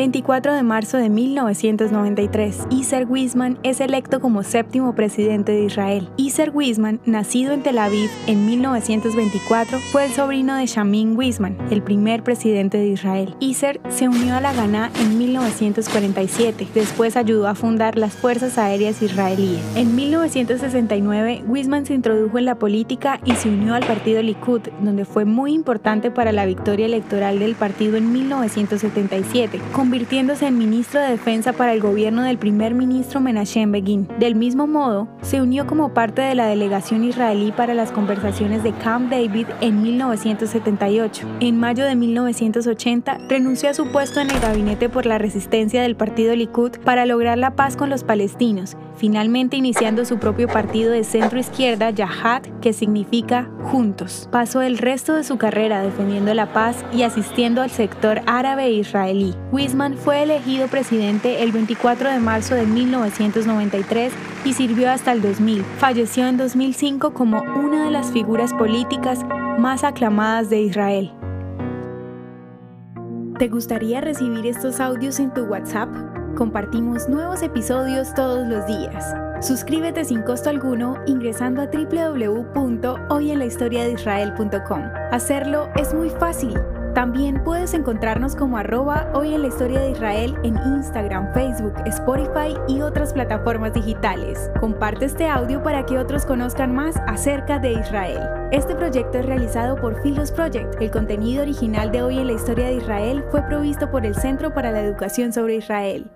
24 de marzo de 1993, Iser Wisman es electo como séptimo presidente de Israel. Iser Wisman, nacido en Tel Aviv en 1924, fue el sobrino de Shamin Wisman, el primer presidente de Israel. Iser se unió a la Ghana en 1947, después ayudó a fundar las Fuerzas Aéreas Israelíes. En 1969, Wisman se introdujo en la política y se unió al partido Likud, donde fue muy importante para la victoria electoral del partido en 1977, convirtiéndose en ministro de Defensa para el gobierno del primer ministro Menachem Begin. Del mismo modo, se unió como parte de la delegación israelí para las conversaciones de Camp David en 1978. En mayo de 1980, renunció a su puesto en el gabinete por la resistencia del partido Likud para lograr la paz con los palestinos, finalmente iniciando su propio partido de centro izquierda, Yahad, que significa juntos. Pasó el resto de su carrera defendiendo la paz y asistiendo al sector árabe e israelí. Wisman fue elegido presidente el 24 de marzo de 1993 y sirvió hasta el 2000. Falleció en 2005 como una de las figuras políticas más aclamadas de Israel. ¿Te gustaría recibir estos audios en tu WhatsApp? Compartimos nuevos episodios todos los días. Suscríbete sin costo alguno ingresando a www.hoyenlahistoriadeisrael.com. Hacerlo es muy fácil. También puedes encontrarnos como arroba hoy en la historia de Israel en Instagram, Facebook, Spotify y otras plataformas digitales. Comparte este audio para que otros conozcan más acerca de Israel. Este proyecto es realizado por Philos Project. El contenido original de hoy en la historia de Israel fue provisto por el Centro para la Educación sobre Israel.